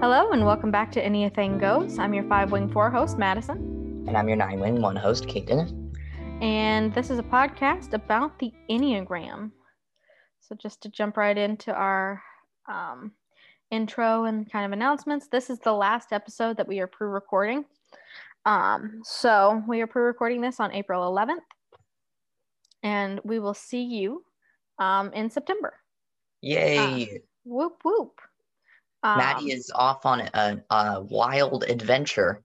Hello and welcome back to Enneathing Goes. I'm your five wing four host, Madison. And I'm your nine wing one host, Caden. And this is a podcast about the Enneagram. So, just to jump right into our um, intro and kind of announcements, this is the last episode that we are pre recording. Um, so, we are pre recording this on April 11th, and we will see you um, in September. Yay! Uh, whoop, whoop. Um, Maddy is off on a, a wild adventure.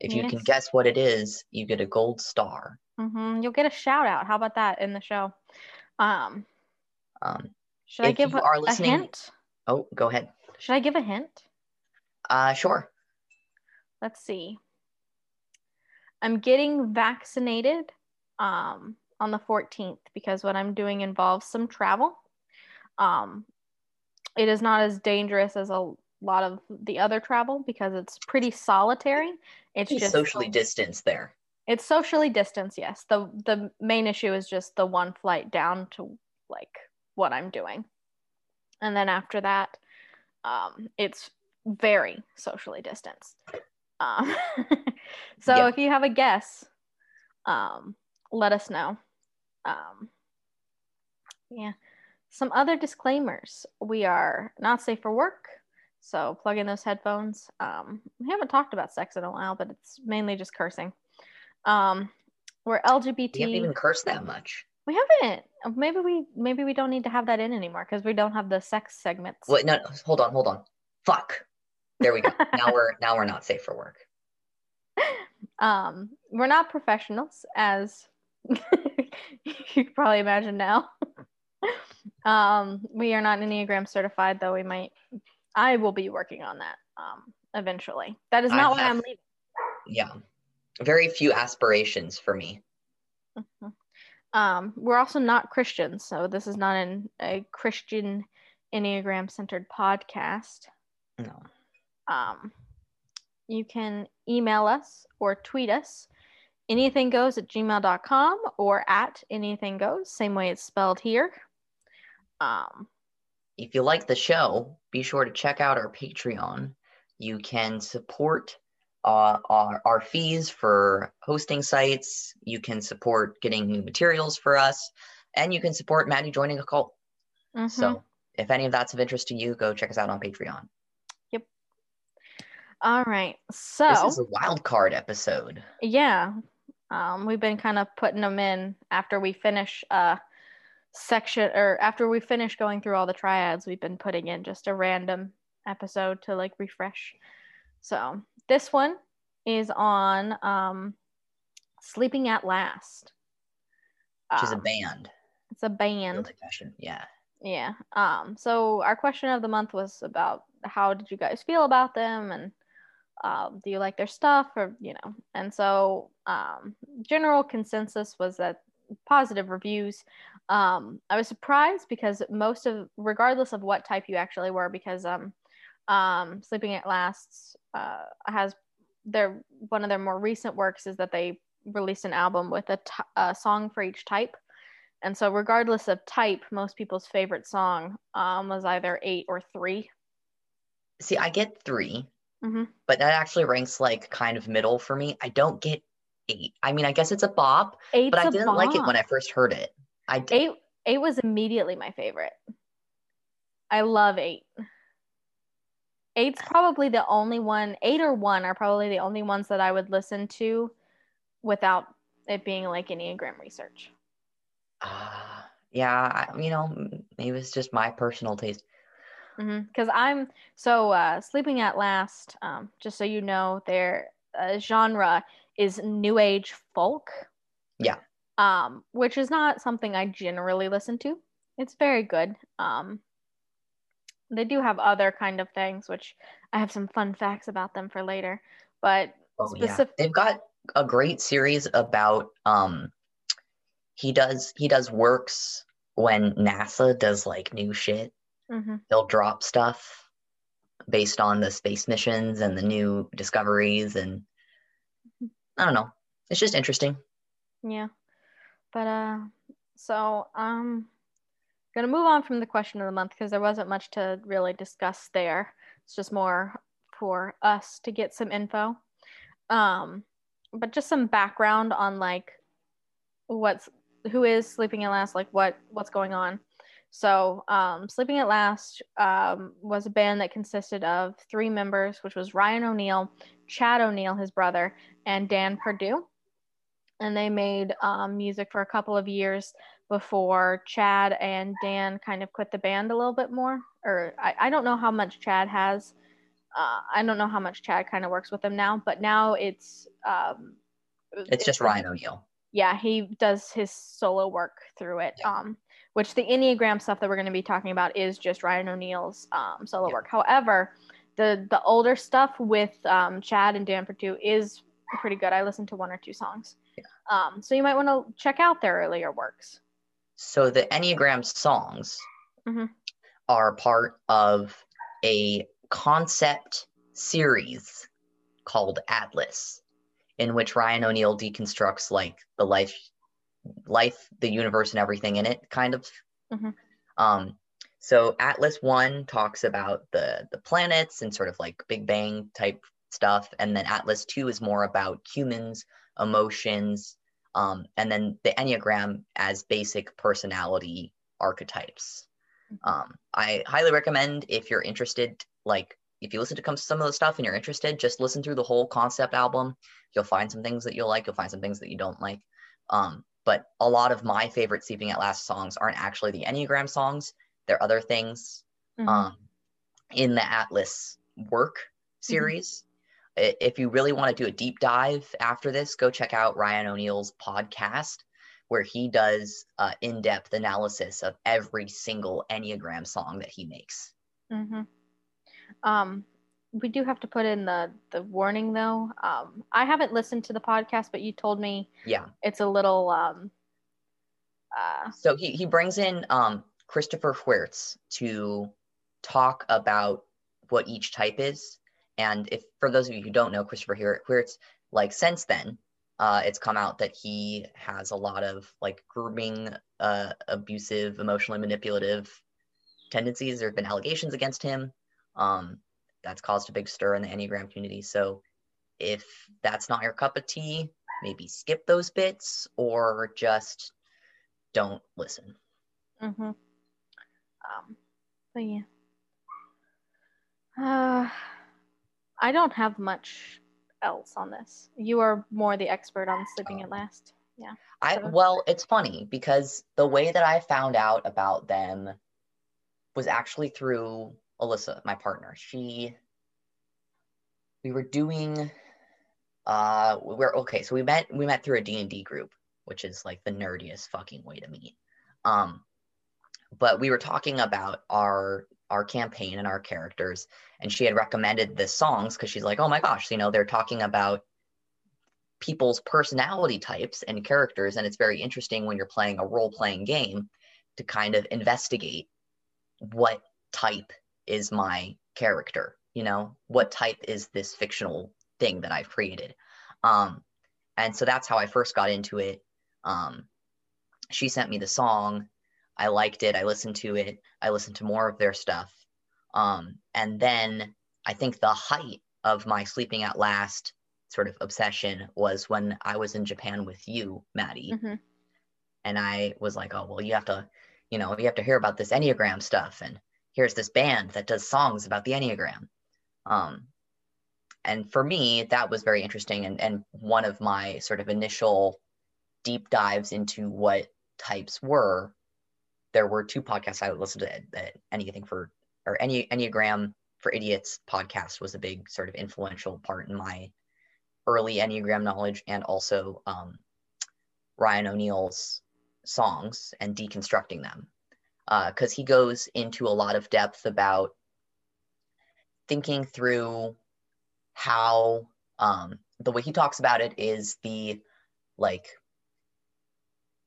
If you can guess what it is, you get a gold star. mhm, You'll get a shout out. How about that in the show? Um, Um, should I give you a, a hint? oh, go ahead. Should I give a hint? Uh, sure. Let's see. I'm getting vaccinated um, on the 14th because what I'm doing involves some travel. Um, it is not as dangerous as a lot of the other travel because it's pretty solitary. It's He's just socially distanced there. it's socially distanced. Yes, the the main issue is just the one flight down to like what I'm doing, and then after that, um, it's very socially distanced. Um, so Yeah. if you have a guess, um, let us know. Um, yeah, some other disclaimers: we are not safe for work. So plug in those headphones. Um, we haven't talked about sex in a while, but it's mainly just cursing. Um, we're LGBT. We haven't even cursed that much. We haven't. Maybe we maybe we don't need to have that in anymore because we don't have the sex segments. Wait, no, no, hold on, hold on. Fuck. There we go. now we're now we're not safe for work. Um, we're not professionals, as you can probably imagine now. um, we are not Enneagram certified, though we might. I will be working on that um, eventually. That is I not why have- I'm leaving. Yeah. Very few aspirations for me. Um, we're also not Christians, so this is not an, a Christian Enneagram centered podcast. No. um, you can email us or tweet us enneathing goes at gmail.com or at enneathing goes same way it's spelled here um, If you like the show, be sure to check out our Patreon. You can support uh, our, our fees for hosting sites. You can support getting new materials for us, and you can support Maddy joining a cult. mhm. So, if any of that's of interest to you, go check us out on Patreon. Yep. All right so This is a wild card episode. yeah um, we've been kind of putting them in after we finish uh section or after we finish going through all the triads we've been putting in just a random episode to like refresh so this one is on um sleeping at last Which is a Um, band. it's a band Yeah. yeah um so our question of the month was about how did you guys feel about them and um, do you like their stuff or you know and so um general consensus was that positive reviews. Um i was surprised because most of regardless of what type you actually were because um um sleeping at last uh has their one of their more recent works is that they released an album with a t- a song for each type. And so, regardless of type, most people's favorite song um, was either eight or 3 See, I get 3 Mhm. but that actually ranks like kind of middle for me. I don't get eight. I mean, I guess it's a bop, Eight's but I didn't like it when. I first heard it. I d- eight. Eight was immediately my favorite. I love eight. Eight's probably the only one. Eight or one are probably the only ones that I would listen to without it being like Enneagram research. Uh, yeah, I, you know, maybe it's just my personal taste. Because I'm so uh, sleeping at last. Um, just so you know, their uh, genre is new age folk. Yeah. Um, which is not something I generally listen to. It's very good. Um, they do have other kind of things, which I have some fun facts about them for later. But Oh yeah, they've got a great series about um. He does he does works when NASA does like new shit. Mhm. They'll drop stuff based on the space missions and the new discoveries and I don't know. It's just interesting. Yeah. But uh so um gonna move on from the question of the month because there wasn't much to really discuss there. It's just more for us to get some info. Um, but just some background on like what's who is sleeping at last, like what what's going on. So, um, Sleeping at Last um, was a band that consisted of three members, which was Ryan O'Neal, Chad O'Neal, his brother, and Dan Perdue. And they made um, music for a couple of years before Chad and Dan kind of quit the band a little bit more. Or I, I don't know how much Chad has. Uh, I don't know how much Chad kind of works with them now, but now it's um, it's, it's just Ryan O'Neal. Yeah, he does his solo work through it. Yeah. Um, which the Enneagram stuff that we're going to be talking about is just Ryan O'Neal's um, solo yeah. work. However, the the older stuff with um, Chad and Dan Perdue is pretty good. I listened to one or two songs. Yeah. Um, so you might want to check out their earlier works. So the Enneagram songs mm-hmm. are part of a concept series called Atlas, in which Ryan O'Neal deconstructs like the life life, the universe, and everything in it, kind of. Mm-hmm. Um, so Atlas One talks about the the planets and sort of like Big Bang type stuff, and then Atlas Two is more about humans, emotions, um, and then the Enneagram as basic personality archetypes. Mm-hmm. Um, I highly recommend if you're interested, like if you listen to some of the stuff and you're interested, just listen through the whole concept album. You'll find some things that you'll like. You'll find some things that you don't like. Um, but a lot of my favorite Sleeping at Last songs aren't actually the Enneagram songs. They're other things mm-hmm. um, in the Atlas work series. Mm-hmm. If you really want to do a deep dive after this, go check out Ryan O'Neal's podcast, where he does uh, in depth analysis of every single Enneagram song that he makes. Mm-hmm. Um, we do have to put in the the warning though. Um, I haven't listened to the podcast, but you told me yeah, it's a little. Um, uh, so he he brings in um, Christopher Heuertz to talk about what each type is, and if for those of you who don't know Christopher Heuertz, like since then, uh, it's come out that he has a lot of like grooming, uh, abusive, emotionally manipulative tendencies. There have been allegations against him. Um, that's caused a big stir in the Enneagram community. So if that's not your cup of tea, maybe skip those bits or just don't listen. Mm-hmm. Um, but yeah. Uh, I don't have much else on this. You are more the expert on sleeping um, at last. Yeah. I well, it's funny because the way that I found out about them was actually through Alyssa, my partner, she we were doing uh we're okay, so we met we met through a D&D group, which is like the nerdiest fucking way to meet. Um but we were talking about our our campaign and our characters and she had recommended the songs because she's like oh my gosh you know they're talking about people's personality types and characters and it's very interesting when you're playing a role playing game to kind of investigate what type is my character you know? What type is this fictional thing that i've created? Um and so that's how i first got into it. Um she sent me the song. I liked it. I listened to it. I listened to more of their stuff. Um and then i think the height of my sleeping at last sort of obsession was when i was in japan with you Maddy. Mm-hmm. and i was like oh well you have to you know you have to hear about this enneagram stuff. And here's this band that does songs about the Enneagram. Um, and for me, that was very interesting. And, and one of my sort of initial deep dives into what types were, there were two podcasts I would listen to that anything for, or any Enneagram for Idiots podcast was a big sort of influential part in my early Enneagram knowledge and also um, Ryan O'Neal's songs and deconstructing them because uh, he goes into a lot of depth about thinking through how um, the way he talks about it is the like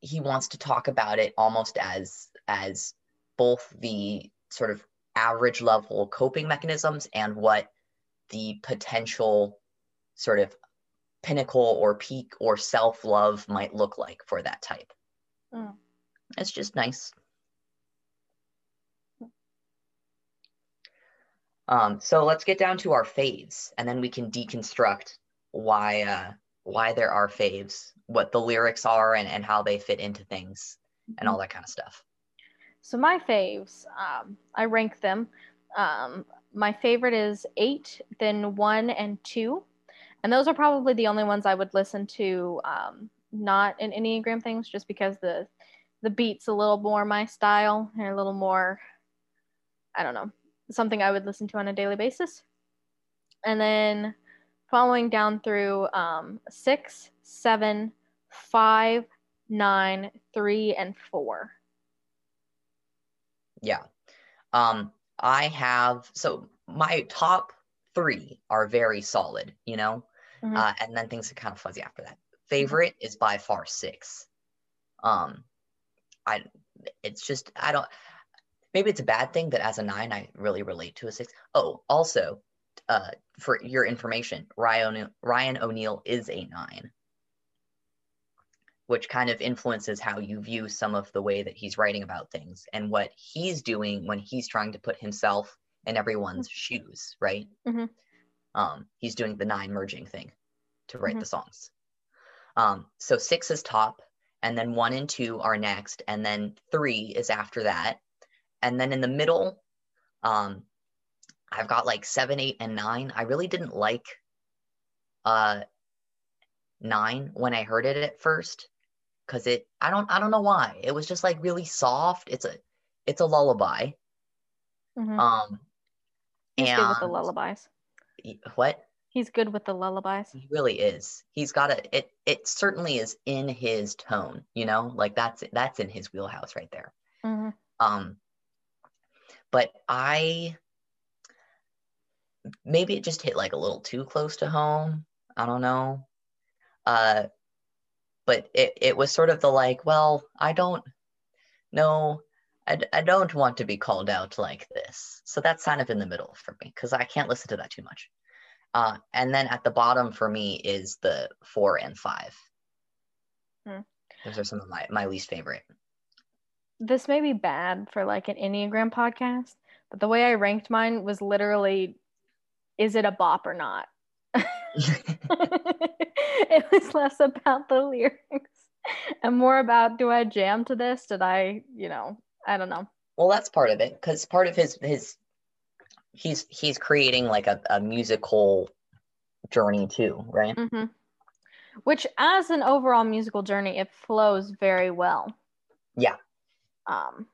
he wants to talk about it almost as as both the sort of average level coping mechanisms and what the potential sort of pinnacle or peak or self love might look like for that type. Mm. It's just nice. Um, so let's get down to our faves, and then we can deconstruct why uh, why there are faves, what the lyrics are, and, and how they fit into things, and all that kind of stuff. So my faves, um, I rank them. Um, my favorite is eight, then one and two, and those are probably the only ones I would listen to, um, not in Enneagram things, just because the the beats a little more my style and a little more, I don't know, something I would listen to on a daily basis. And then following down through um, six, seven, five, nine, three, and four. Yeah. Um, I have so my top three are very solid, you know, Mhm. uh, and then things are kind of fuzzy after that. Favorite is by far six. Um, I it's just I don't maybe it's a bad thing that as a nine I really relate to a six. Oh, also, uh, for your information, Ryan Ryan O'Neal is a nine, which kind of influences how you view some of the way that he's writing about things and what he's doing when he's trying to put himself in everyone's shoes, right? Mhm. Um, he's doing the nine merging thing to write Mhm. the songs. Um, so six is top, and then one and two are next, and then three is after that. And then in the middle, um, I've got like seven, eight, and nine. I really didn't like uh nine when I heard it at first. Cause it I don't I don't know why. It was just like really soft. It's a it's a lullaby. Mhm. Um He's good with the lullabies. what? He's good with the lullabies. He really is. He's got a it it certainly is in his tone, you know? Like that's that's in his wheelhouse right there. hmm Um but I maybe it just hit like a little too close to home. I don't know. Uh but it it was sort of the like, well, I don't know I don't want to be called out like this. So that's kind of in the middle for me because I can't listen to that too much. Uh, and then at the bottom for me is the four and five. Hmm. Those are some of my, my least favorite. This may be bad for like an Enneagram podcast, but the way I ranked mine was literally is it a bop or not? it was less about the lyrics and more about do I jam to this? Did I, you know, I don't know. well, that's part of it because part of his his he's he's creating like a, a musical journey too, right? hmm Which, as an overall musical journey, it flows very well. Yeah. Um.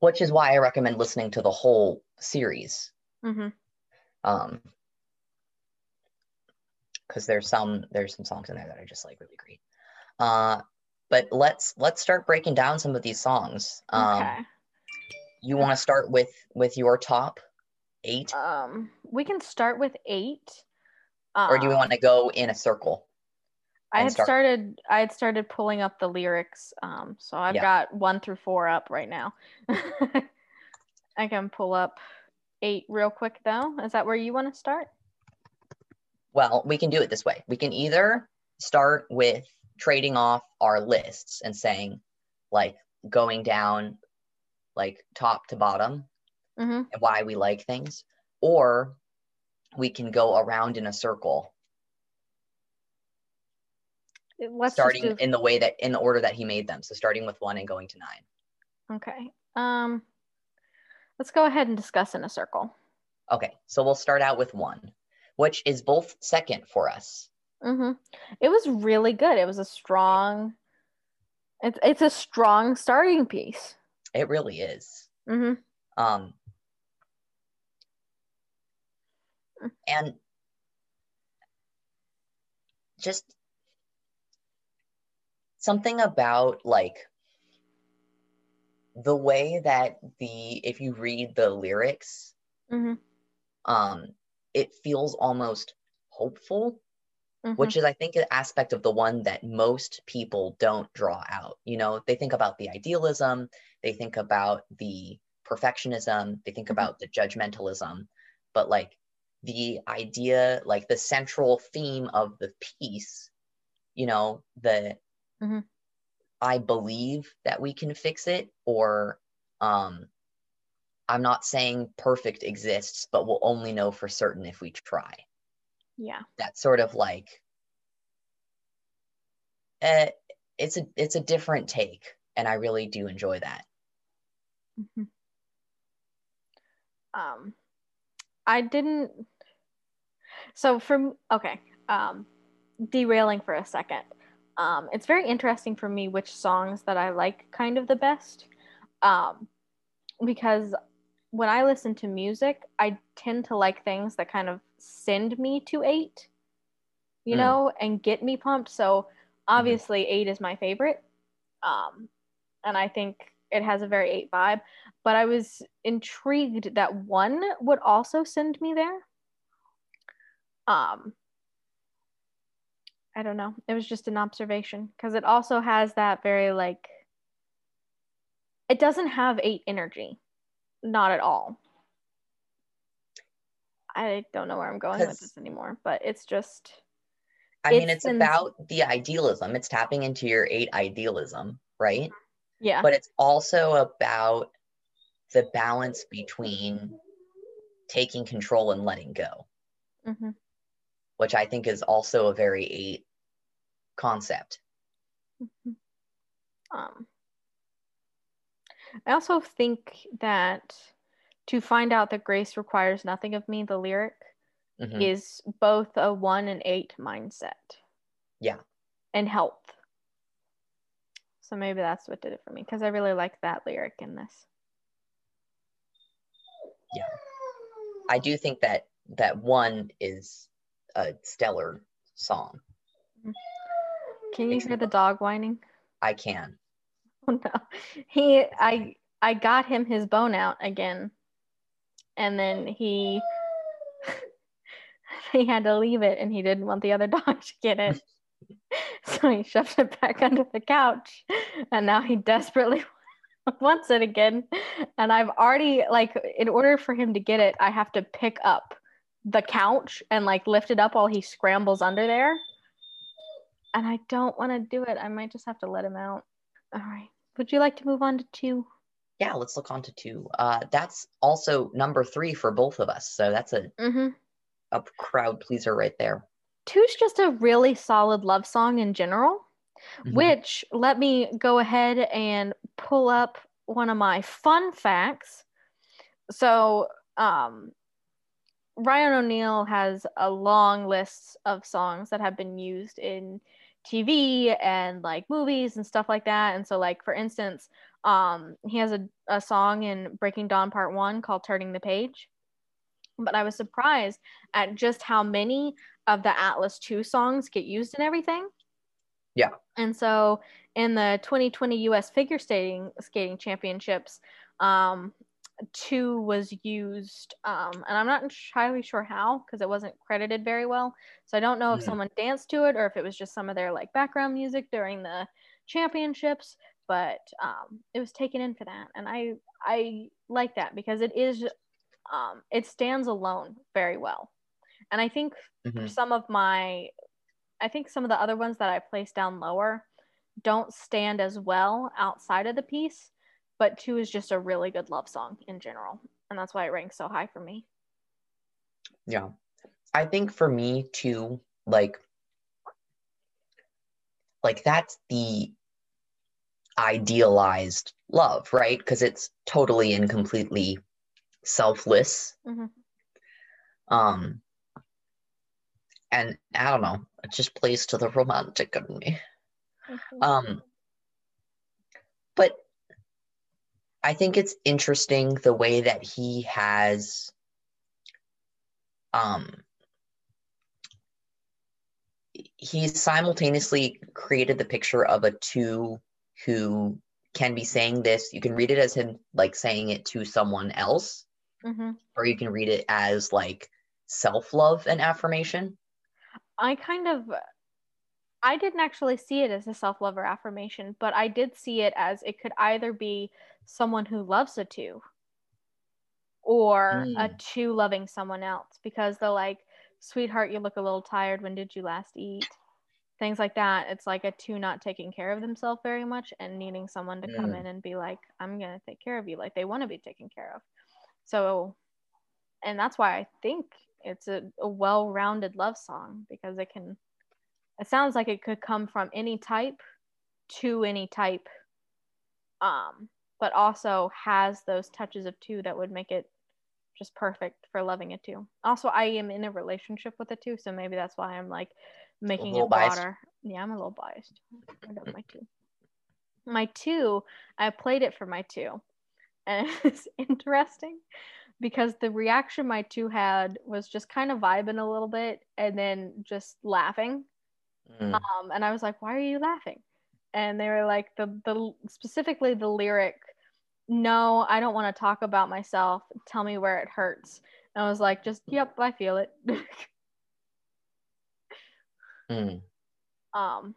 Which is why I recommend listening to the whole series. mhm. Um, because there's some there's some songs in there that are just like really great. Uh, but let's let's start breaking down some of these songs. Um, Okay. you want to start with with your top eight, Um. We can start with eight. Um, or do we want to go in a circle? I had start- started. I had started pulling up the lyrics. Um. So I've Yeah. got one through four up right now. I can pull up eight real quick though. Is that where you want to start? Well, we can do it this way. We can either start with trading off our lists and saying, like, going down, like, top to bottom, Mm-hmm. and why we like things, or we can go around in a circle, Let's starting do, in the way that, in the order that he made them. So starting with one and going to nine. okay. Um. Let's go ahead and discuss in a circle. Okay, so we'll start out with one, which is both second for us. hmm It was really good. It was a strong. It's it's a strong starting piece. It really is. hmm Um, and just something about like the way that the if you read the lyrics hmm um it feels almost hopeful hmm which is i think an aspect of the one that most people don't draw out. You know they think about the idealism they think about the perfectionism they think Mhm. about the judgmentalism but like the idea like the central theme of the piece you know the Mhm. i believe that we can fix it or um I'm not saying perfect exists, but we'll only know for certain if we try. Yeah. That's sort of like uh, it's a it's a different take, and I really do enjoy that. Mm-hmm. Um, I didn't. So from okay, um, derailing for a second. Um, it's very interesting for me which songs that I like kind of the best, um, because when I listen to music, I tend to like things that kind of send me to eight, you mm. know, and get me pumped. So obviously, mm-hmm. eight is my favorite, um, and I think it has a very eight vibe. But I was intrigued that one would also send me there. Um, I don't know. It was just an observation because it also has that very like. It doesn't have eight energy not at all. I don't know where I'm going with this anymore, but it's just. I mean, it's about the idealism. It's tapping into your eight idealism, right? Yeah. But it's also about the balance between taking control and letting go, mm-hmm. Which I think is also a very eight concept. Mm-hmm. Um, I also think that to find out that grace requires nothing of me, the lyric mm-hmm. is both a one and eight mindset. Yeah. And health. So maybe that's what did it for me because I really like that lyric in this. Yeah. I do think that that one is a stellar song. Can you hear the dog whining? I can. Oh no. He I I got him his bone out again. And then he he had to leave it and he didn't want the other dog to get it. so he shoved it back under the couch and now he desperately wants it again. And I've already like in order for him to get it, I have to pick up the couch and like lift it up while he scrambles under there. And I don't want to do it. I might just have to let him out. All right. Would you like to move on to two? Yeah, let's look on to two. Uh, that's also number three for both of us. So that's a mm-hmm. a crowd pleaser right there. Two's just a really solid love song in general. Mm-hmm. Which let me go ahead and pull up one of my fun facts. So, um, Ryan O'Neal has a long list of songs that have been used in TV and like movies and stuff like that. And so, like for instance, um, he has a, a song in Breaking Dawn Part One called "Turning the Page." But I was surprised at just how many of the Atlas Two songs get used in everything. Yeah. And so, in the 2020 U.S. Figure Skating Skating Championships, um, two was used um, and i'm not entirely sure how because it wasn't credited very well. So i don't know if someone danced to it or if it was just some of their like background music during the championships but um, it was taken in for that and i i like that because it is um, it stands alone very well. And i think mm-hmm. some of my i think some of the other ones that i placed down lower don't stand as well outside of the piece but two is just a really good love song in general and that's why it ranks so high for me. Yeah. I think for me too like like that's the idealized love right? Because it's totally and completely selfless. Mm-hmm. um and i don't know it just plays to the romantic in me. Mm-hmm. um but I think it's interesting the way that he has um he's simultaneously created the picture of a two who can be saying this. You can read it as him like saying it to someone else, mm-hmm. or you can read it as like self love and affirmation. I kind of I didn't actually see it as a self love or affirmation, but I did see it as it could either be someone who loves a two or mm. a two loving someone else because they're like, sweetheart, you look a little tired. When did you last eat? Things like that. It's like a two not taking care of themselves very much and needing someone to mm. come in and be like, I'm going to take care of you. Like they want to be taken care of. So, and that's why I think it's a, a well rounded love song because it can, it sounds like it could come from any type to any type, um, but also has those touches of two that would make it just perfect for loving it too. Also, I am in a relationship with it two so maybe that's why I'm like making it broader. Yeah, I'm a little biased. I got my two. My two, I played it for my two, and it's interesting because the reaction my two had was just kind of vibing a little bit and then just laughing. Mm. Um, and I was like, "Why are you laughing?" And they were like, "the the specifically the lyric." No, I don't want to talk about myself. Tell me where it hurts. And I was like, just yep, I feel it. Mm. um.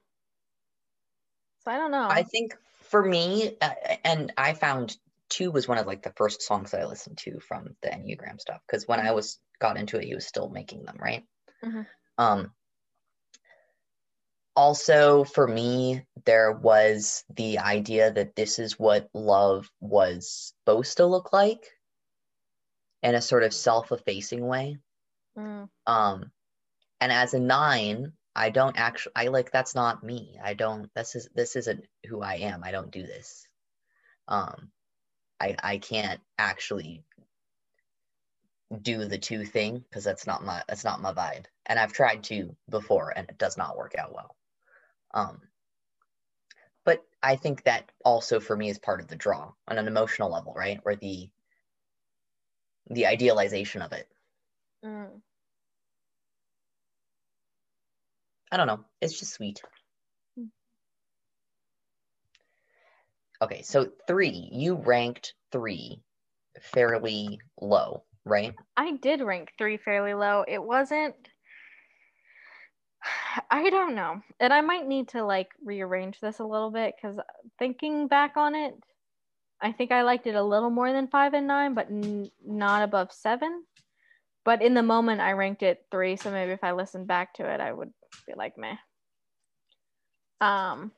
So I don't know. I think for me, uh, and I found two was one of like the first songs that I listened to from the Enneagram stuff because when I was got into it, he was still making them, right? Mhm. Um. Also, for me, there was the idea that this is what love was supposed to look like in a sort of self-effacing way. Mm, Um, and as a nine, I don't actually, I like, that's not me. I don't, this is, this isn't who I am. I don't do this. Um, I, I can't actually do the two thing because that's not my, that's not my vibe. And I've tried to before and it does not work out well. Um, but I think that also for me is part of the draw on an emotional level, right? Or the, the idealization of it. mm. I don't know. It's just sweet. Hmm. Okay, so three, you ranked three fairly low, right? I did rank three fairly low. It wasn't. I don't know. And I might need to like rearrange this a little bit because thinking back on it, I think I liked it a little more than five and nine, but n- not above seven. But in the moment, I ranked it three. So maybe if I listened back to it, I would be like, meh. Um,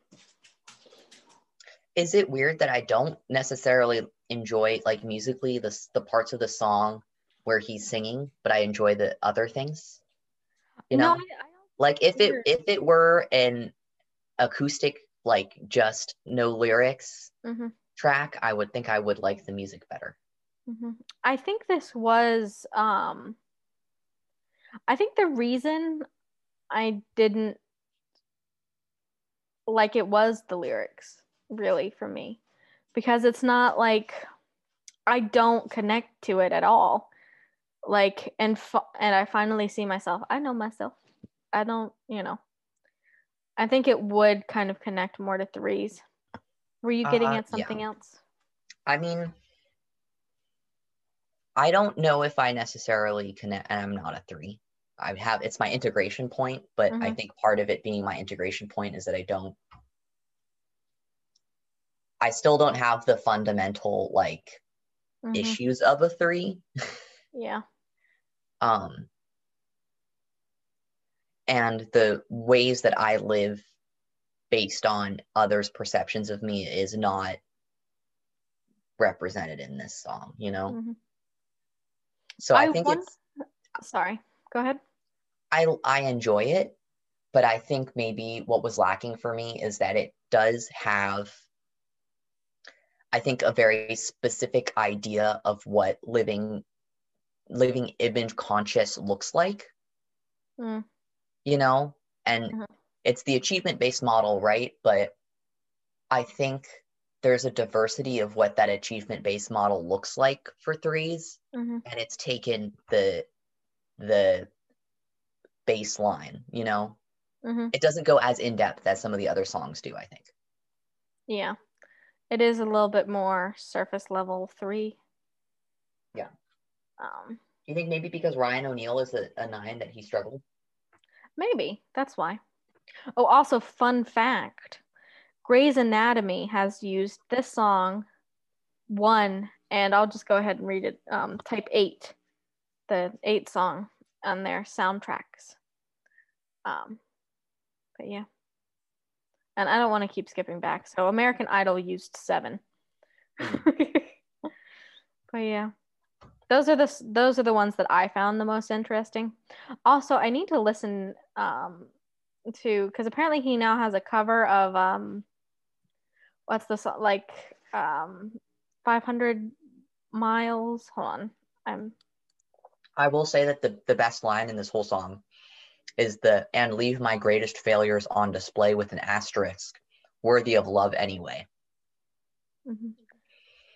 Is it weird that I don't necessarily enjoy like musically the the parts of the song where he's singing, but I enjoy the other things? You no, know, I, I. like if it if it were an acoustic like just no lyrics Mhm. track, I would think I would like the music better. Mhm. I think this was um I think the reason I didn't like it was the lyrics really for me because it's not like I don't connect to it at all. Like and and I finally see myself. I know myself. I don't, you know. I think it would kind of connect more to threes. Were you getting Uh, at something yeah. else? I mean, I don't know if I necessarily connect, and I'm not a three. I have it's my integration point, but I Mhm. think part of it being my integration point is that I don't, I still don't have the fundamental like Mhm. issues of a three. Yeah. Um, and the ways that I live based on others' perceptions of me is not represented in this song, you know? Mhm. So I, I think it's Sorry. Go ahead. I I enjoy it, but I think maybe what was lacking for me is that it does have I think a very specific idea of what living living image conscious looks like, Mm. You know? And Mhm. it's the achievement based model, right? But I think there's a diversity of what that achievement based model looks like for threes Mhm. and it's taken the the baseline, you know? Mhm. It doesn't go as in depth as some of the other songs do, I think. Yeah. It is a little bit more surface level three. Yeah. Um, Do you think maybe because Ryan O'Neal is a, a nine that he struggled? Maybe that's why. Oh, also, fun fact Grey's Anatomy has used this song one, and I'll just go ahead and read it. Um, type eight, the eight song on their soundtracks. Um, but yeah. And I don't want to keep skipping back. So American Idol used seven. but yeah. those are the those are the ones that I found the most interesting. Also, I need to listen um, to because apparently he now has a cover of um, what's the song like um, 500 miles. Hold on, I'm. I will say that the the best line in this whole song is the and leave my greatest failures on display with an asterisk, worthy of love anyway. Mm-hmm.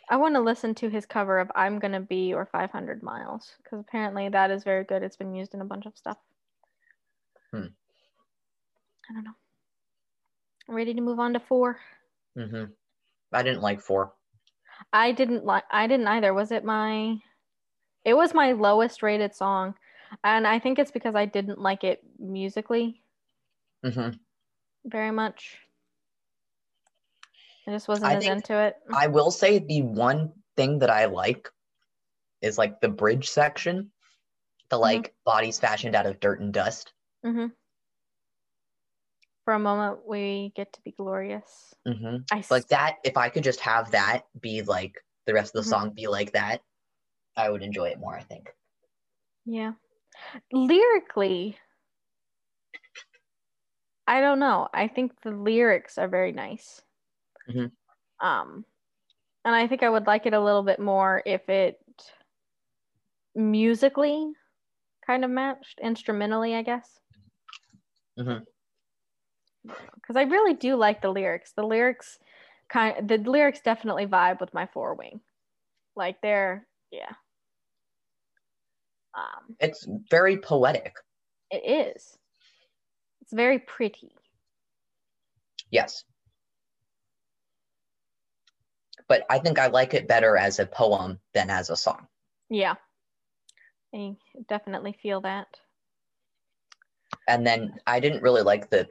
I want to listen to his cover of I'm Gonna Be or 500 Miles because apparently that is very good. It's been used in a bunch of stuff. Hmm. I don't know. Ready to move on to 4 Mm-hmm. I didn't like four. I didn't like. I didn't either. Was it my? It was my lowest rated song, and I think it's because I didn't like it musically. Mm-hmm. Very much. I just wasn't I as into it. I will say the one thing that I like is like the bridge section, the mm-hmm. like bodies fashioned out of dirt and dust. Mm-hmm. For a moment, we get to be glorious. Mm-hmm. I like that. If I could just have that be like the rest of the mm-hmm. song be like that, I would enjoy it more. I think. Yeah, lyrically, I don't know. I think the lyrics are very nice. Mm-hmm. Um, and I think I would like it a little bit more if it musically kind of matched instrumentally, I guess. Mm-hmm. Because I really do like the lyrics. The lyrics kind of, the lyrics definitely vibe with my four wing. Like they're yeah. Um, it's very poetic. It is. It's very pretty. Yes but I think I like it better as a poem than as a song. Yeah. I definitely feel that. And then I didn't really like the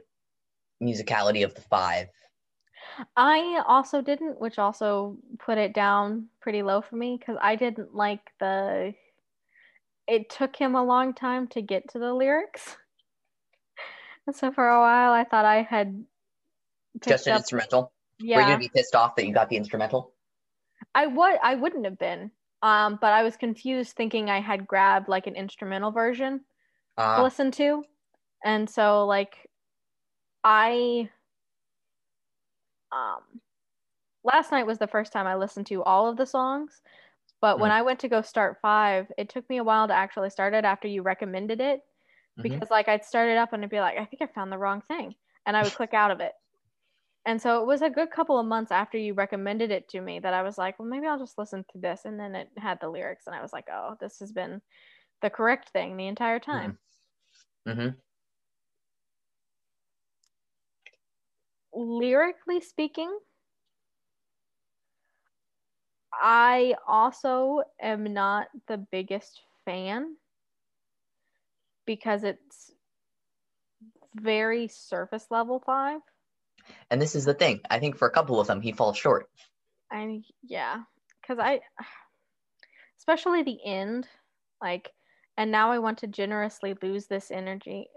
musicality of the five. I also didn't, which also put it down pretty low for me because I didn't like the. It took him a long time to get to the lyrics. And so for a while, I thought I had. Just an up... instrumental? Yeah. Were you gonna be pissed off that you got the instrumental? I would. I wouldn't have been. Um, but I was confused, thinking I had grabbed like an instrumental version uh. to listen to, and so like, I. Um, last night was the first time I listened to all of the songs, but mm. when I went to go start five, it took me a while to actually start it after you recommended it, mm-hmm. because like I'd start it up and I'd be like, I think I found the wrong thing, and I would click out of it. And so it was a good couple of months after you recommended it to me that I was like, well, maybe I'll just listen to this. And then it had the lyrics, and I was like, oh, this has been the correct thing the entire time. Mm-hmm. Lyrically speaking, I also am not the biggest fan because it's very surface level five. And this is the thing. I think for a couple of them, he falls short. I yeah, because I, especially the end, like, and now I want to generously lose this energy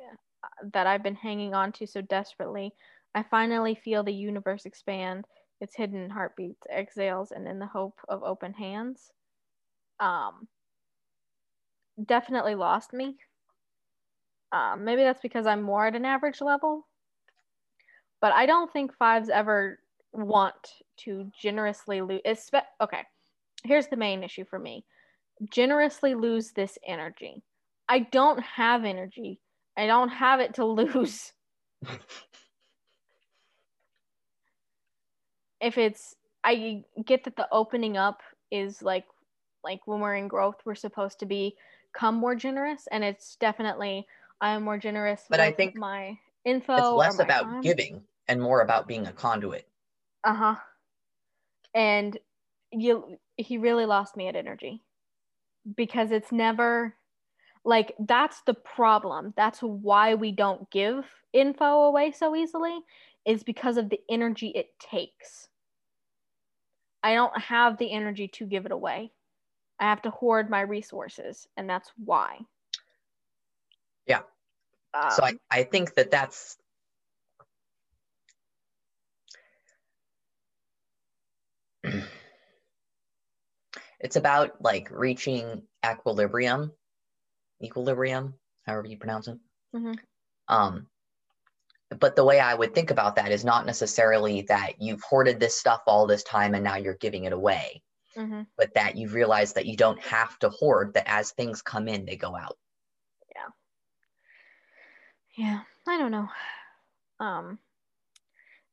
that I've been hanging on to so desperately. I finally feel the universe expand, its hidden heartbeats, exhales, and in the hope of open hands. Um, definitely lost me. Um, maybe that's because I'm more at an average level but I don't think fives ever want to generously lose. Okay, here's the main issue for me generously lose this energy. I don't have energy, I don't have it to lose. if it's, I get that the opening up is like, like when we're in growth, we're supposed to become more generous, and it's definitely I am more generous. But I think my info. It's less about time. giving and more about being a conduit. Uh huh. And you, he really lost me at energy because it's never like that's the problem. That's why we don't give info away so easily, is because of the energy it takes. I don't have the energy to give it away. I have to hoard my resources, and that's why. Yeah. Um, so I, I think that that's It's about like reaching equilibrium, equilibrium, however you pronounce it. Mhm. Um, but the way I would think about that is not necessarily that you've hoarded this stuff all this time and now you're giving it away, hmm but that you've realized that you don't have to hoard, that as things come in, they go out. Yeah. Yeah, I don't know. Um,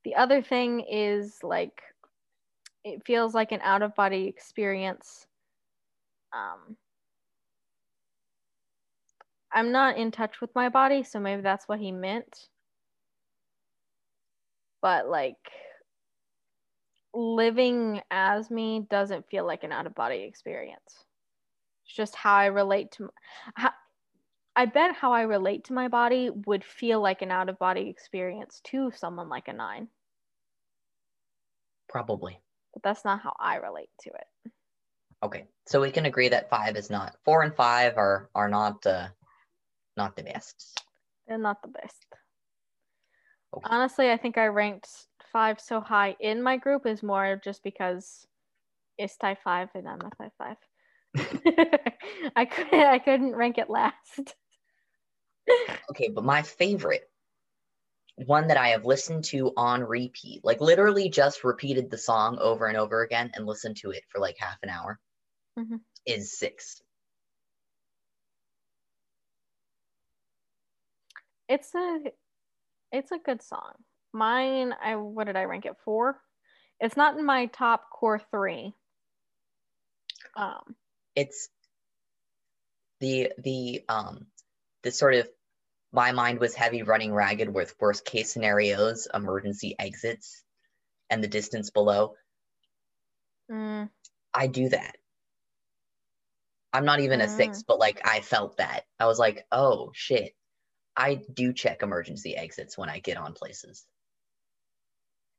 the other thing is like, it feels like an out of body experience. Um, I'm not in touch with my body, so maybe that's what he meant. But like, living as me doesn't feel like an out of body experience. It's just how I relate to. How, I bet how I relate to my body would feel like an out of body experience to someone like a nine, Probably. but that's not how I relate to it. Okay. So we can agree that five is not four and five are are not uh not the best. They're not the best. Honestly, I think I ranked five so high in my group is more just because it's tie five and I'm a tie five. I couldn't I couldn't rank it last. Okay, but my favorite one that I have listened to on repeat, like literally just repeated the song over and over again and listened to it for like half an hour, Mhm. is six. It's a it's a good song. Mine, I what did I rank it four? It's not in my top core three. Um, It's the the um the sort of my mind was heavy running ragged with worst case scenarios, emergency exits, and the distance below. mm, I do that. I'm not even a six, but like I felt that. I was like, oh shit. I do check emergency exits when I get on places.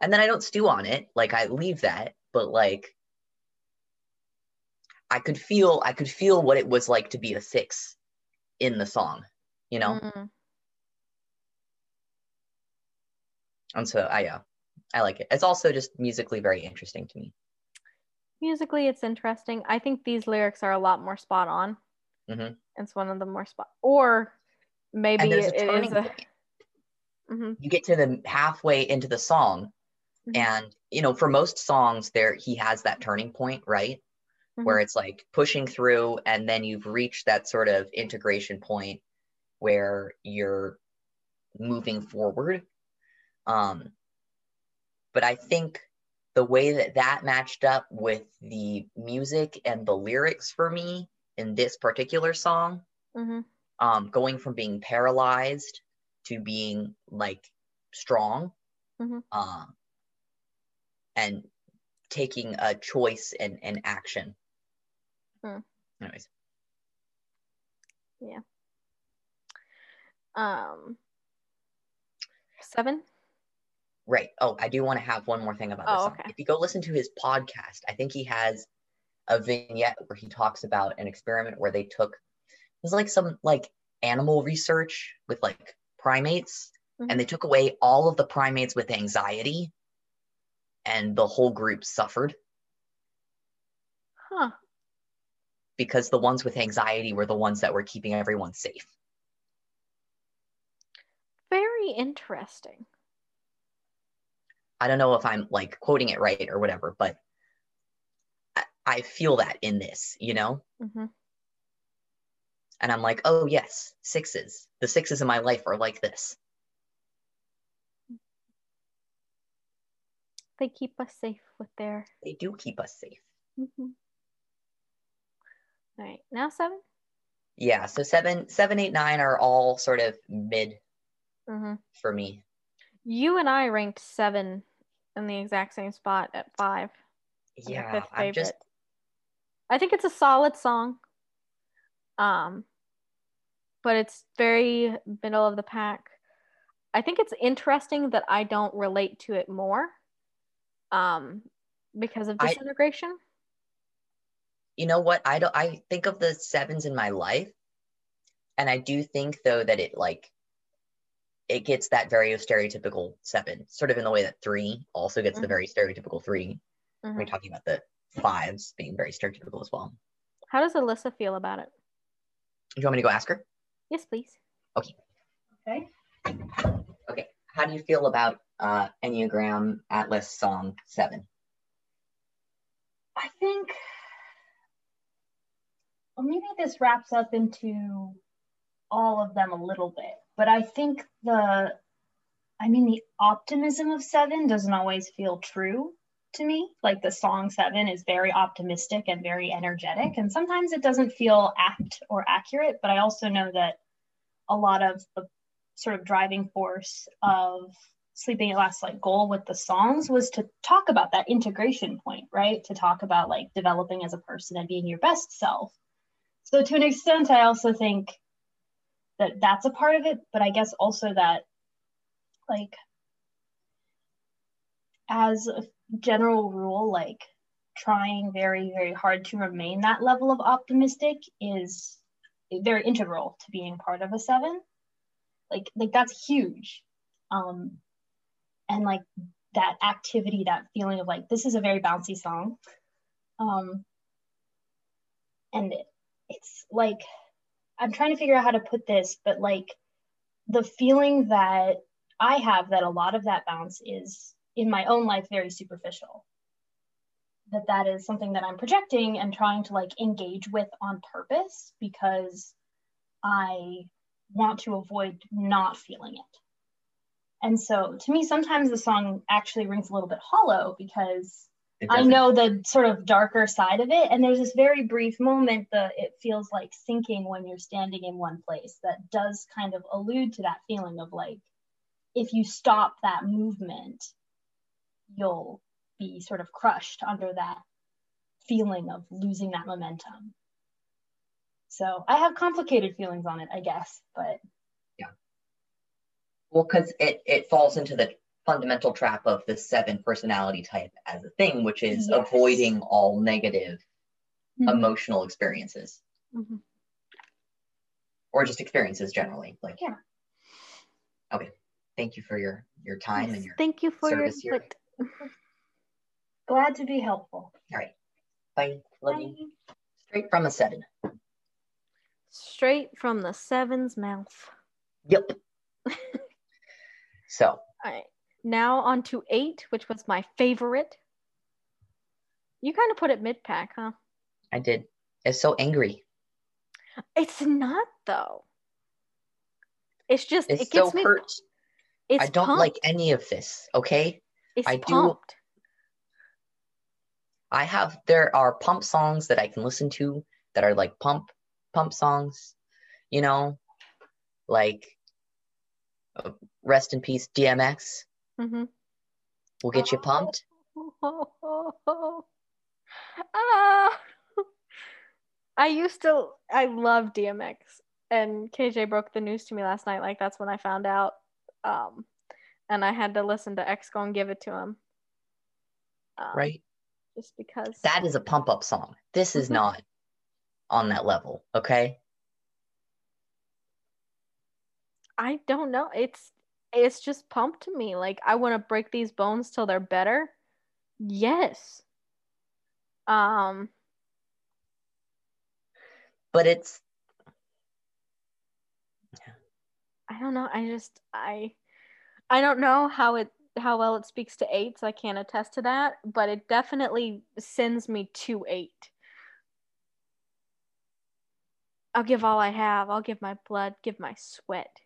And then I don't stew on it. Like I leave that, but like I could feel I could feel what it was like to be a six in the song, you know? mm, And so I yeah, I like it. It's also just musically very interesting to me. musically, it's interesting. I think these lyrics are a lot more spot on. Mhm. It's one of the more spot, or maybe And it a it turning is a. point. Mhm, You get to the halfway into the song, Mhm. and you know, for most songs, there he has that turning point, right? Where it's like pushing through, and then you've reached that sort of integration point where you're moving forward. Um, but I think the way that that matched up with the music and the lyrics for me in this particular song mhm, um, going from being paralyzed to being like strong Mhm. um, and taking a choice and, and action. Hmm. Anyways, Yeah. Um, seven. right. Oh, I do want to have one more thing about this. Oh, song. okay. If you go listen to his podcast, I think he has a vignette where he talks about an experiment where they took was like some like animal research with like primates Mhm. and they took away all of the primates with anxiety and the whole group suffered Huh. because the ones with anxiety were the ones that were keeping everyone safe. Very interesting. I don't know if I'm like quoting it right or whatever, but I, I feel that in this, you know? hmm And I'm like, oh, yes, sixes. The sixes in my life are like this. They keep us safe with their. They do keep us safe. Mhm. All right, now seven. Yeah, so seven, seven, eight, nine are all sort of mid Mm-hmm. for me. You and I ranked seven in the exact same spot at five. Yeah, I'm just. I think it's a solid song. Um, but it's very middle of the pack. I think it's interesting that I don't relate to it more. Um, because of I- disintegration. you know what i don't i think of the sevens in my life and i do think though that it like it gets that very stereotypical seven sort of in the way that three also gets the Mhm. very stereotypical 3 when Mhm. we're talking about the fives being very stereotypical as well. How does Alyssa feel about it? Do you want me to go ask her? Yes, please. Okay. Okay. Okay. How do you feel about uh, Enneagram Atlas Song 7? I think, well, maybe this wraps up into all of them a little bit, but I think the, I mean, the optimism of seven doesn't always feel true to me. Like the song seven is very optimistic and very energetic, and sometimes it doesn't feel apt or accurate, but I also know that a lot of the sort of driving force of sleeping at last like goal with the songs was to talk about that integration point right? To talk about like developing as a person and being your best self. So to an extent i also think that that's a part of it but i guess also that like as a general rule like trying very very hard to remain that level of optimistic is very integral to being part of a seven. Like like that's huge. Um and like that activity that feeling of like this is a very bouncy song. Um and it, it's like i'm trying to figure out how to put this but like the feeling that i have that a lot of that bounce is in my own life very superficial that that is something that i'm projecting and trying to like engage with on purpose because i want to avoid not feeling it and so to me, sometimes the song actually rings a little bit hollow because I know the sort of darker side of it. And there's this very brief moment that it feels like sinking when you're standing in one place that does kind of allude to that feeling of like, if you stop that movement, you'll be sort of crushed under that feeling of losing that momentum. So I have complicated feelings on it, I guess, but yeah. well, because it, it falls into the fundamental trap of the seven personality type as a thing, which is yes. avoiding all negative mm-hmm. emotional experiences. Mm-hmm. Or just experiences generally. Like yeah. Okay. Thank you for your your time yes, and your thank you for your input. Glad to be helpful. All right. Bye. Love Bye. you. Straight from a seven. Straight from the seven's mouth. Yep. So. All right. Now on to eight, which was my favorite. You kind of put it mid pack, huh? I did. It's so angry. It's not though. It's just it's it gets so me. Hurt. It's I don't pumped. like any of this. Okay. It's I pumped. do. I have there are pump songs that I can listen to that are like pump pump songs, you know, like uh, rest in peace, DMX. Mm-hmm. We'll get you pumped. I used to, I love DMX, and KJ broke the news to me last night. Like that's when I found out, um, and I had to listen to X go and give it to him. Um, right. Just because that is a pump up song. This is mm-hmm. not on that level. Okay. I don't know. It's it's just pumped to me. Like I want to break these bones till they're better. Yes. Um but it's I don't know. I just I I don't know how it how well it speaks to eight, so I can't attest to that, but it definitely sends me to eight. I'll give all I have. I'll give my blood, give my sweat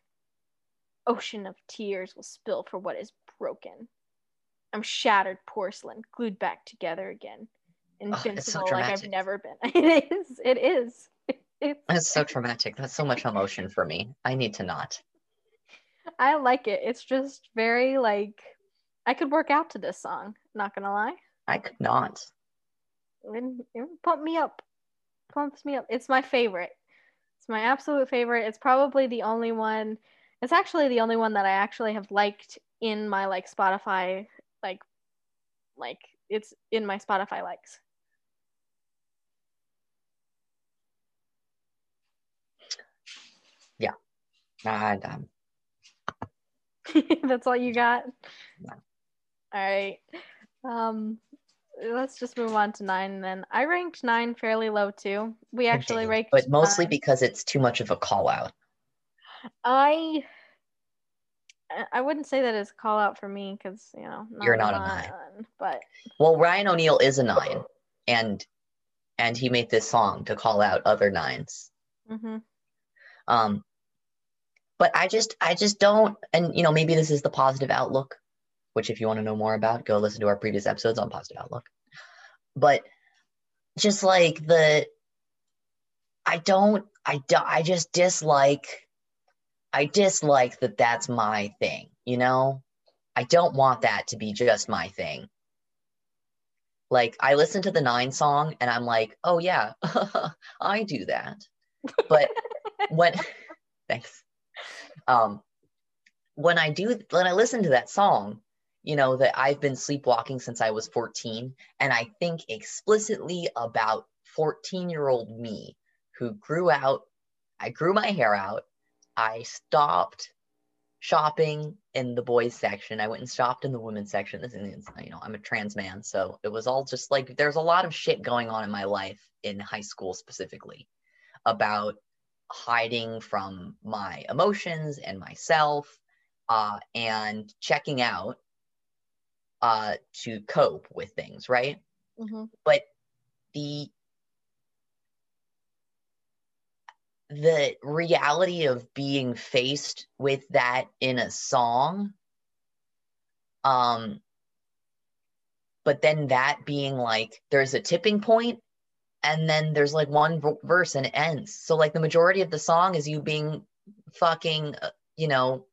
ocean of tears will spill for what is broken. I'm shattered porcelain, glued back together again. Oh, Invincible oh, so like I've never been. it is. It is. It's, it's so traumatic. That's so much emotion for me. I need to not. I like it. It's just very like I could work out to this song, not gonna lie. I could not. It, it pump me up. Pumps me up. It's my favorite. It's my absolute favorite. It's probably the only one it's actually the only one that I actually have liked in my like Spotify like like it's in my Spotify likes. Yeah. Um That's all you got? No. All right. Um let's just move on to nine then. I ranked nine fairly low too. We actually Dang, ranked, but mostly nine. because it's too much of a call out. I I wouldn't say that it's a call out for me because you know You're not a nine. but Well, Ryan O'Neal is a nine, and and he made this song to call out other nines. mhm. Um, but I just I just don't, and you know maybe this is the positive outlook, which if you want to know more about, go listen to our previous episodes on positive outlook. But just like the, I don't, I don't, I just dislike, I dislike that that's my thing. You know, I don't want that to be just my thing. Like I listen to the Nine song and I'm like, oh yeah, I do that. But when thanks. Um when I do when I listen to that song, you know, that I've been sleepwalking since I was 14, and I think explicitly about 14-year-old me who grew out, I grew my hair out, I stopped shopping in the boys section. I went and shopped in the women's section. This is, you know, I'm a trans man, so it was all just like there's a lot of shit going on in my life in high school specifically about hiding from my emotions and myself uh, and checking out uh, to cope with things, right? Mhm. But the the reality of being faced with that in a song um but then that being like there's a tipping point and then there's like one v- verse and it ends so like the majority of the song is you being fucking uh, you know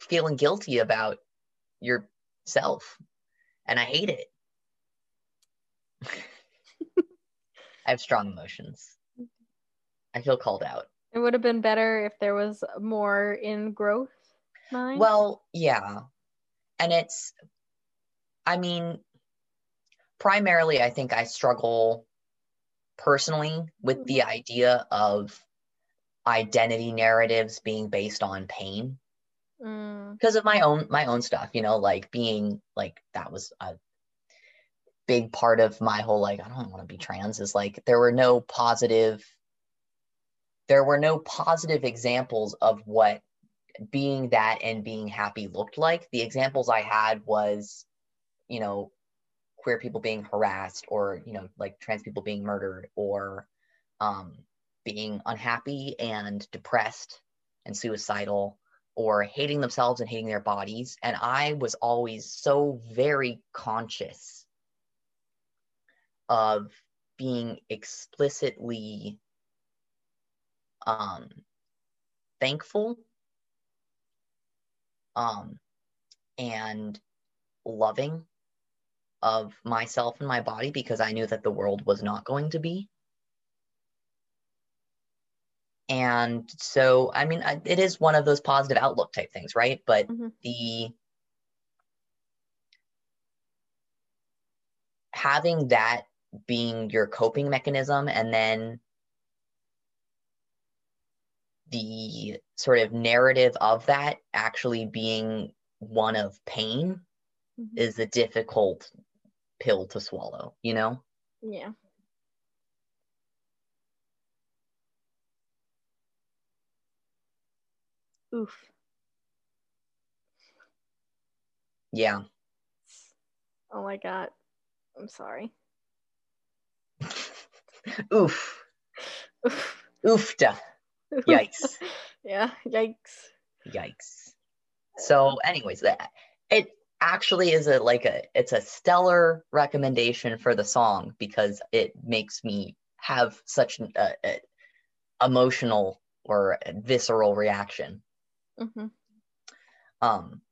feeling guilty about yourself and i hate it. I have strong emotions. I feel called out. It would have been better if there was more in growth nine. well yeah. And it's i mean primarily i think i struggle personally with the mm-hmm. idea of identity narratives being based on pain Mm, because of my own my own stuff you know like being like that was a big part of my whole like i don't want to be trans is like there were no positive there were no positive examples of what being that and being happy looked like. The examples i had was you know queer people being harassed or you know like trans people being murdered or um being unhappy and depressed and suicidal or hating themselves and hating their bodies. And I was always so very conscious of being explicitly um, thankful um, and loving of myself and my body because I knew that the world was not going to be. And so, I mean, I- it is one of those positive outlook type things, right? But Mhm. the having that being your coping mechanism and then the sort of narrative of that actually being one of pain mhm. is a difficult pill to swallow, you know? yeah. Oof. Yeah. Oh my god. I'm sorry. Oof. Oof. Oofta. Yikes. yeah. Yikes. Yikes. So, anyways, that it actually is a like a it's a stellar recommendation for the song because it makes me have such an a, a emotional or visceral reaction. Hmm Um,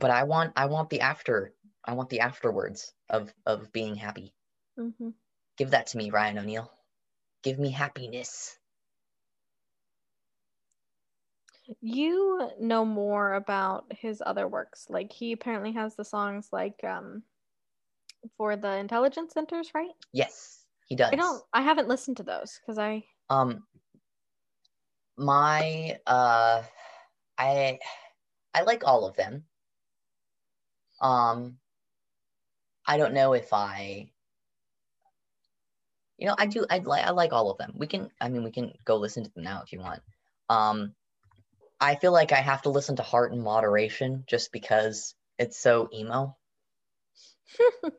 but I want I want the after I want the afterwards of of being happy. hmm Give that to me, Ryan O'Neal. Give me happiness. You know more about his other works. Like he apparently has the songs like um for the intelligence centers, right? Yes, he does. I don't I haven't listened to those because I Um, my uh, I I like all of them. Um, I don't know if I, you know, I do. I like. I like all of them. We can. I mean, we can go listen to them now if you want. Um, I feel like I have to listen to Heart in moderation just because it's so emo.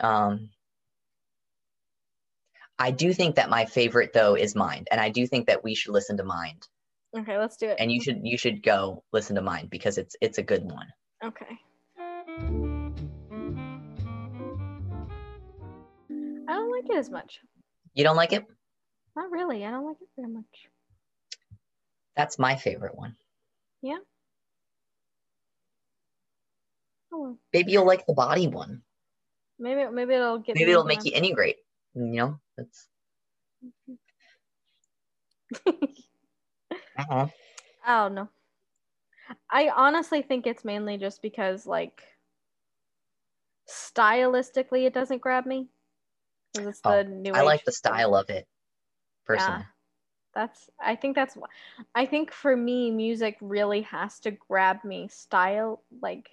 um, I do think that my favorite though is Mind, and I do think that we should listen to Mind. Okay, let's do it. And you should you should go listen to Mind because it's it's a good one. Okay. I don't like it as much. You don't like it? Not really. I don't like it very much. That's my favorite one. Yeah. Oh. Maybe you'll like the body one. maybe maybe it'll get. Maybe it'll make you integrate. You know, that's. my- I. Uh-huh. I don't know. I honestly think it's mainly just because like stylistically it doesn't grab me. it's Oh, the new I like age the style of it, personally. Yeah. That's I think that's wh- I think for me music really has to grab me style like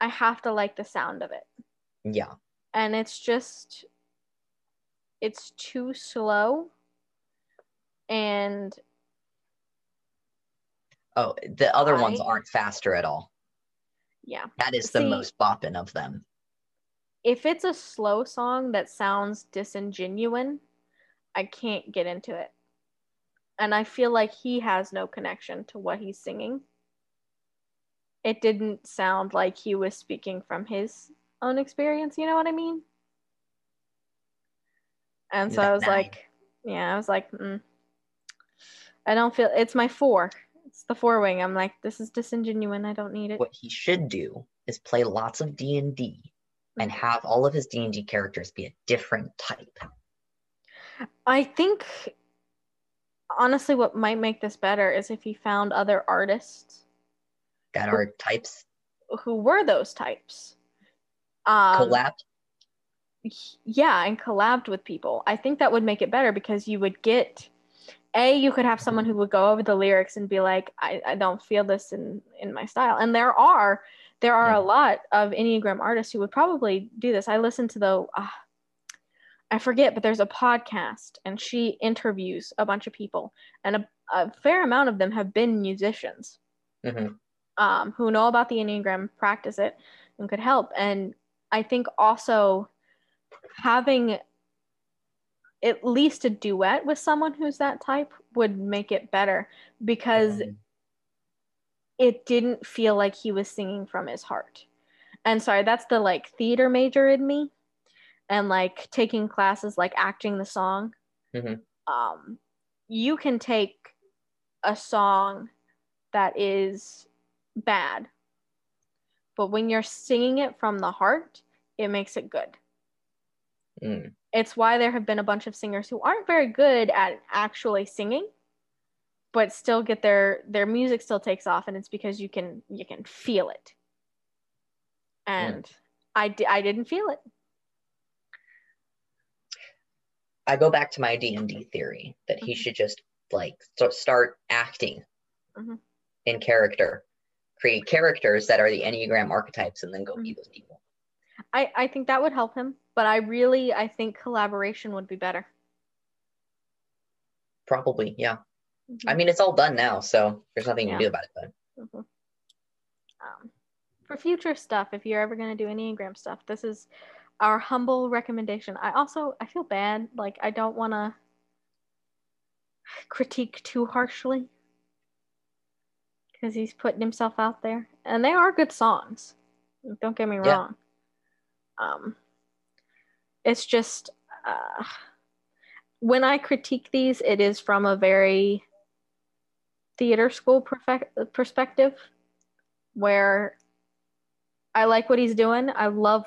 I have to like the sound of it. Yeah. And it's just it's too slow and Oh, the other ones aren't faster at all. yeah. That is the most bopping of them. if it's a slow song that sounds disingenuine, I can't get into it. And I feel like he has no connection to what he's singing. It didn't sound like he was speaking from his own experience, you know what I mean? And so I was nine. like, yeah, I was like, mm. I don't feel it's my four. It's the four wing. I'm like, this is disingenuine. I don't need it. What he should do is play lots of D and D, and Mm-hmm. have all of his D and D characters be a different type. I think honestly, what might make this better is if he found other artists That are types who were those types. Um, collapsed. Yeah, and collabed with people. I think that would make it better because you would get a you could have someone who would go over the lyrics and be like, I, I don't feel this in in my style. And there are there are a lot of Enneagram artists who would probably do this. I listened to the uh, I forget, but there's a podcast and she interviews a bunch of people, and a, a fair amount of them have been musicians Mhm. um, who know about the Enneagram, practice it, and could help. And I think also having at least a duet with someone who's that type would make it better because Um, it didn't feel like he was singing from his heart. And sorry, that's the like theater major in me and like taking classes like acting the song. Mhm. Um, you can take a song that is bad, but when you're singing it from the heart, it makes it good. Mm, It's why there have been a bunch of singers who aren't very good at actually singing, but still get their their music still takes off, and it's because you can you can feel it. And I di- I didn't feel it. I go back to my D and D theory that he Mhm. should just like st- start acting Mhm. in character, create characters that are the Enneagram archetypes, and then go be those people. I I think that would help him, but I really I think collaboration would be better. Probably, yeah. Mhm. I mean, it's all done now, so there's nothing you can do about it. But Mhm. Um, for future stuff, if you're ever going to do any Enneagram stuff, this is our humble recommendation. I also I feel bad, like I don't want to critique too harshly because he's putting himself out there, and they are good songs. Don't get me Yeah. wrong. Um, it's just uh, when I critique these, it is from a very theater school perfect- perspective where I like what he's doing. I love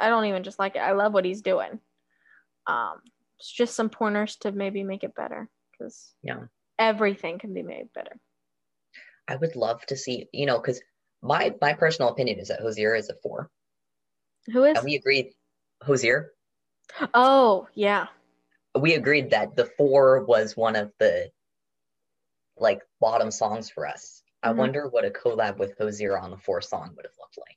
I don't even just like it. I love what he's doing. Um it's just some pointers to maybe make it better cuz Yeah. everything can be made better. I would love to see, you know, because my my personal opinion is that Hozier is a four, Who is? and we agreed. Hozier, oh, yeah. we agreed that the four was one of the like bottom songs for us. I Mhm. wonder what a collab with Hozier on the four song would have looked like.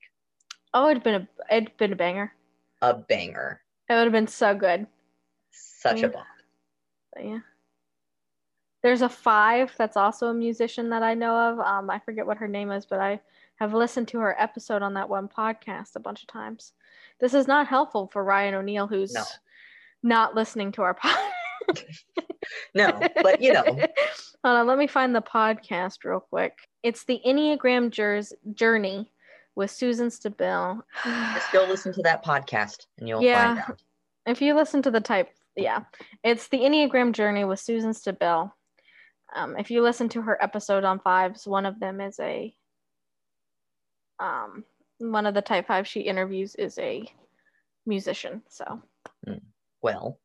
Oh, it'd been a it'd been a banger. A banger. It would have been so good. Such Yeah. a bop. But yeah. There's a five that's also a musician that I know of. Um, I forget what her name is, but I have listened to her episode on that one podcast a bunch of times. This is not helpful for Ryan O'Neal, who's No. not listening to our podcast. No, but you know, Hold on, let me find the podcast real quick. It's the Enneagram Jers- Journey with Suzanne Stabile. just go listen to that podcast and you'll Yeah. find out. if you listen to the type, yeah, it's the Enneagram Journey with Suzanne Stabile. Um, if you listen to her episode on fives, one of them is a, um, one of the type five she interviews is a musician. So Well,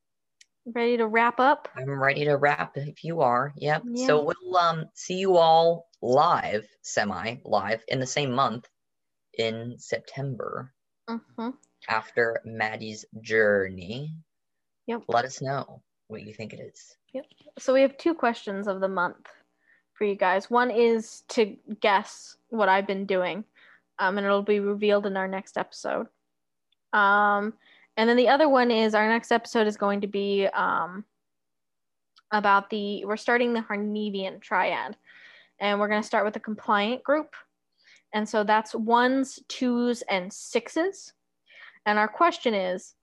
ready to wrap up? I'm ready to wrap if you are. Yep. Yeah. So we'll um see you all live, semi live in the same month in September hmm after Maddy's journey. Yep. Let us know what you think it is. Yep. So we have two questions of the month for you guys. One is to guess what I've been doing, um, and it'll be revealed in our next episode. Um, and then the other one is our next episode is going to be um, about the we're starting the Hornevian triad, and we're going to start with the compliant group, and so that's ones, twos, and sixes. And our question is: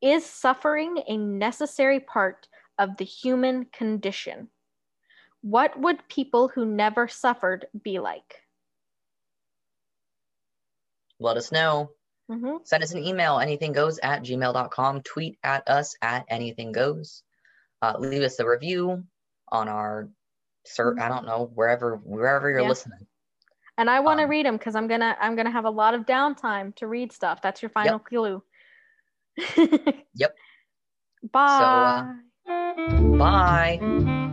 Is suffering a necessary part of the human condition? What would people who never suffered be like? Let us know. hmm Send us an email, EnneathingGoes at gmail.com. Tweet at us at EnneathingGoes. Uh, leave us a review on our, sir, I don't know, wherever wherever you're Mm-hmm. Yeah. listening. And I want to Um, read them because I'm gonna I'm gonna have a lot of downtime to read stuff. That's your final clue. Yep. Bye. uh, Bye.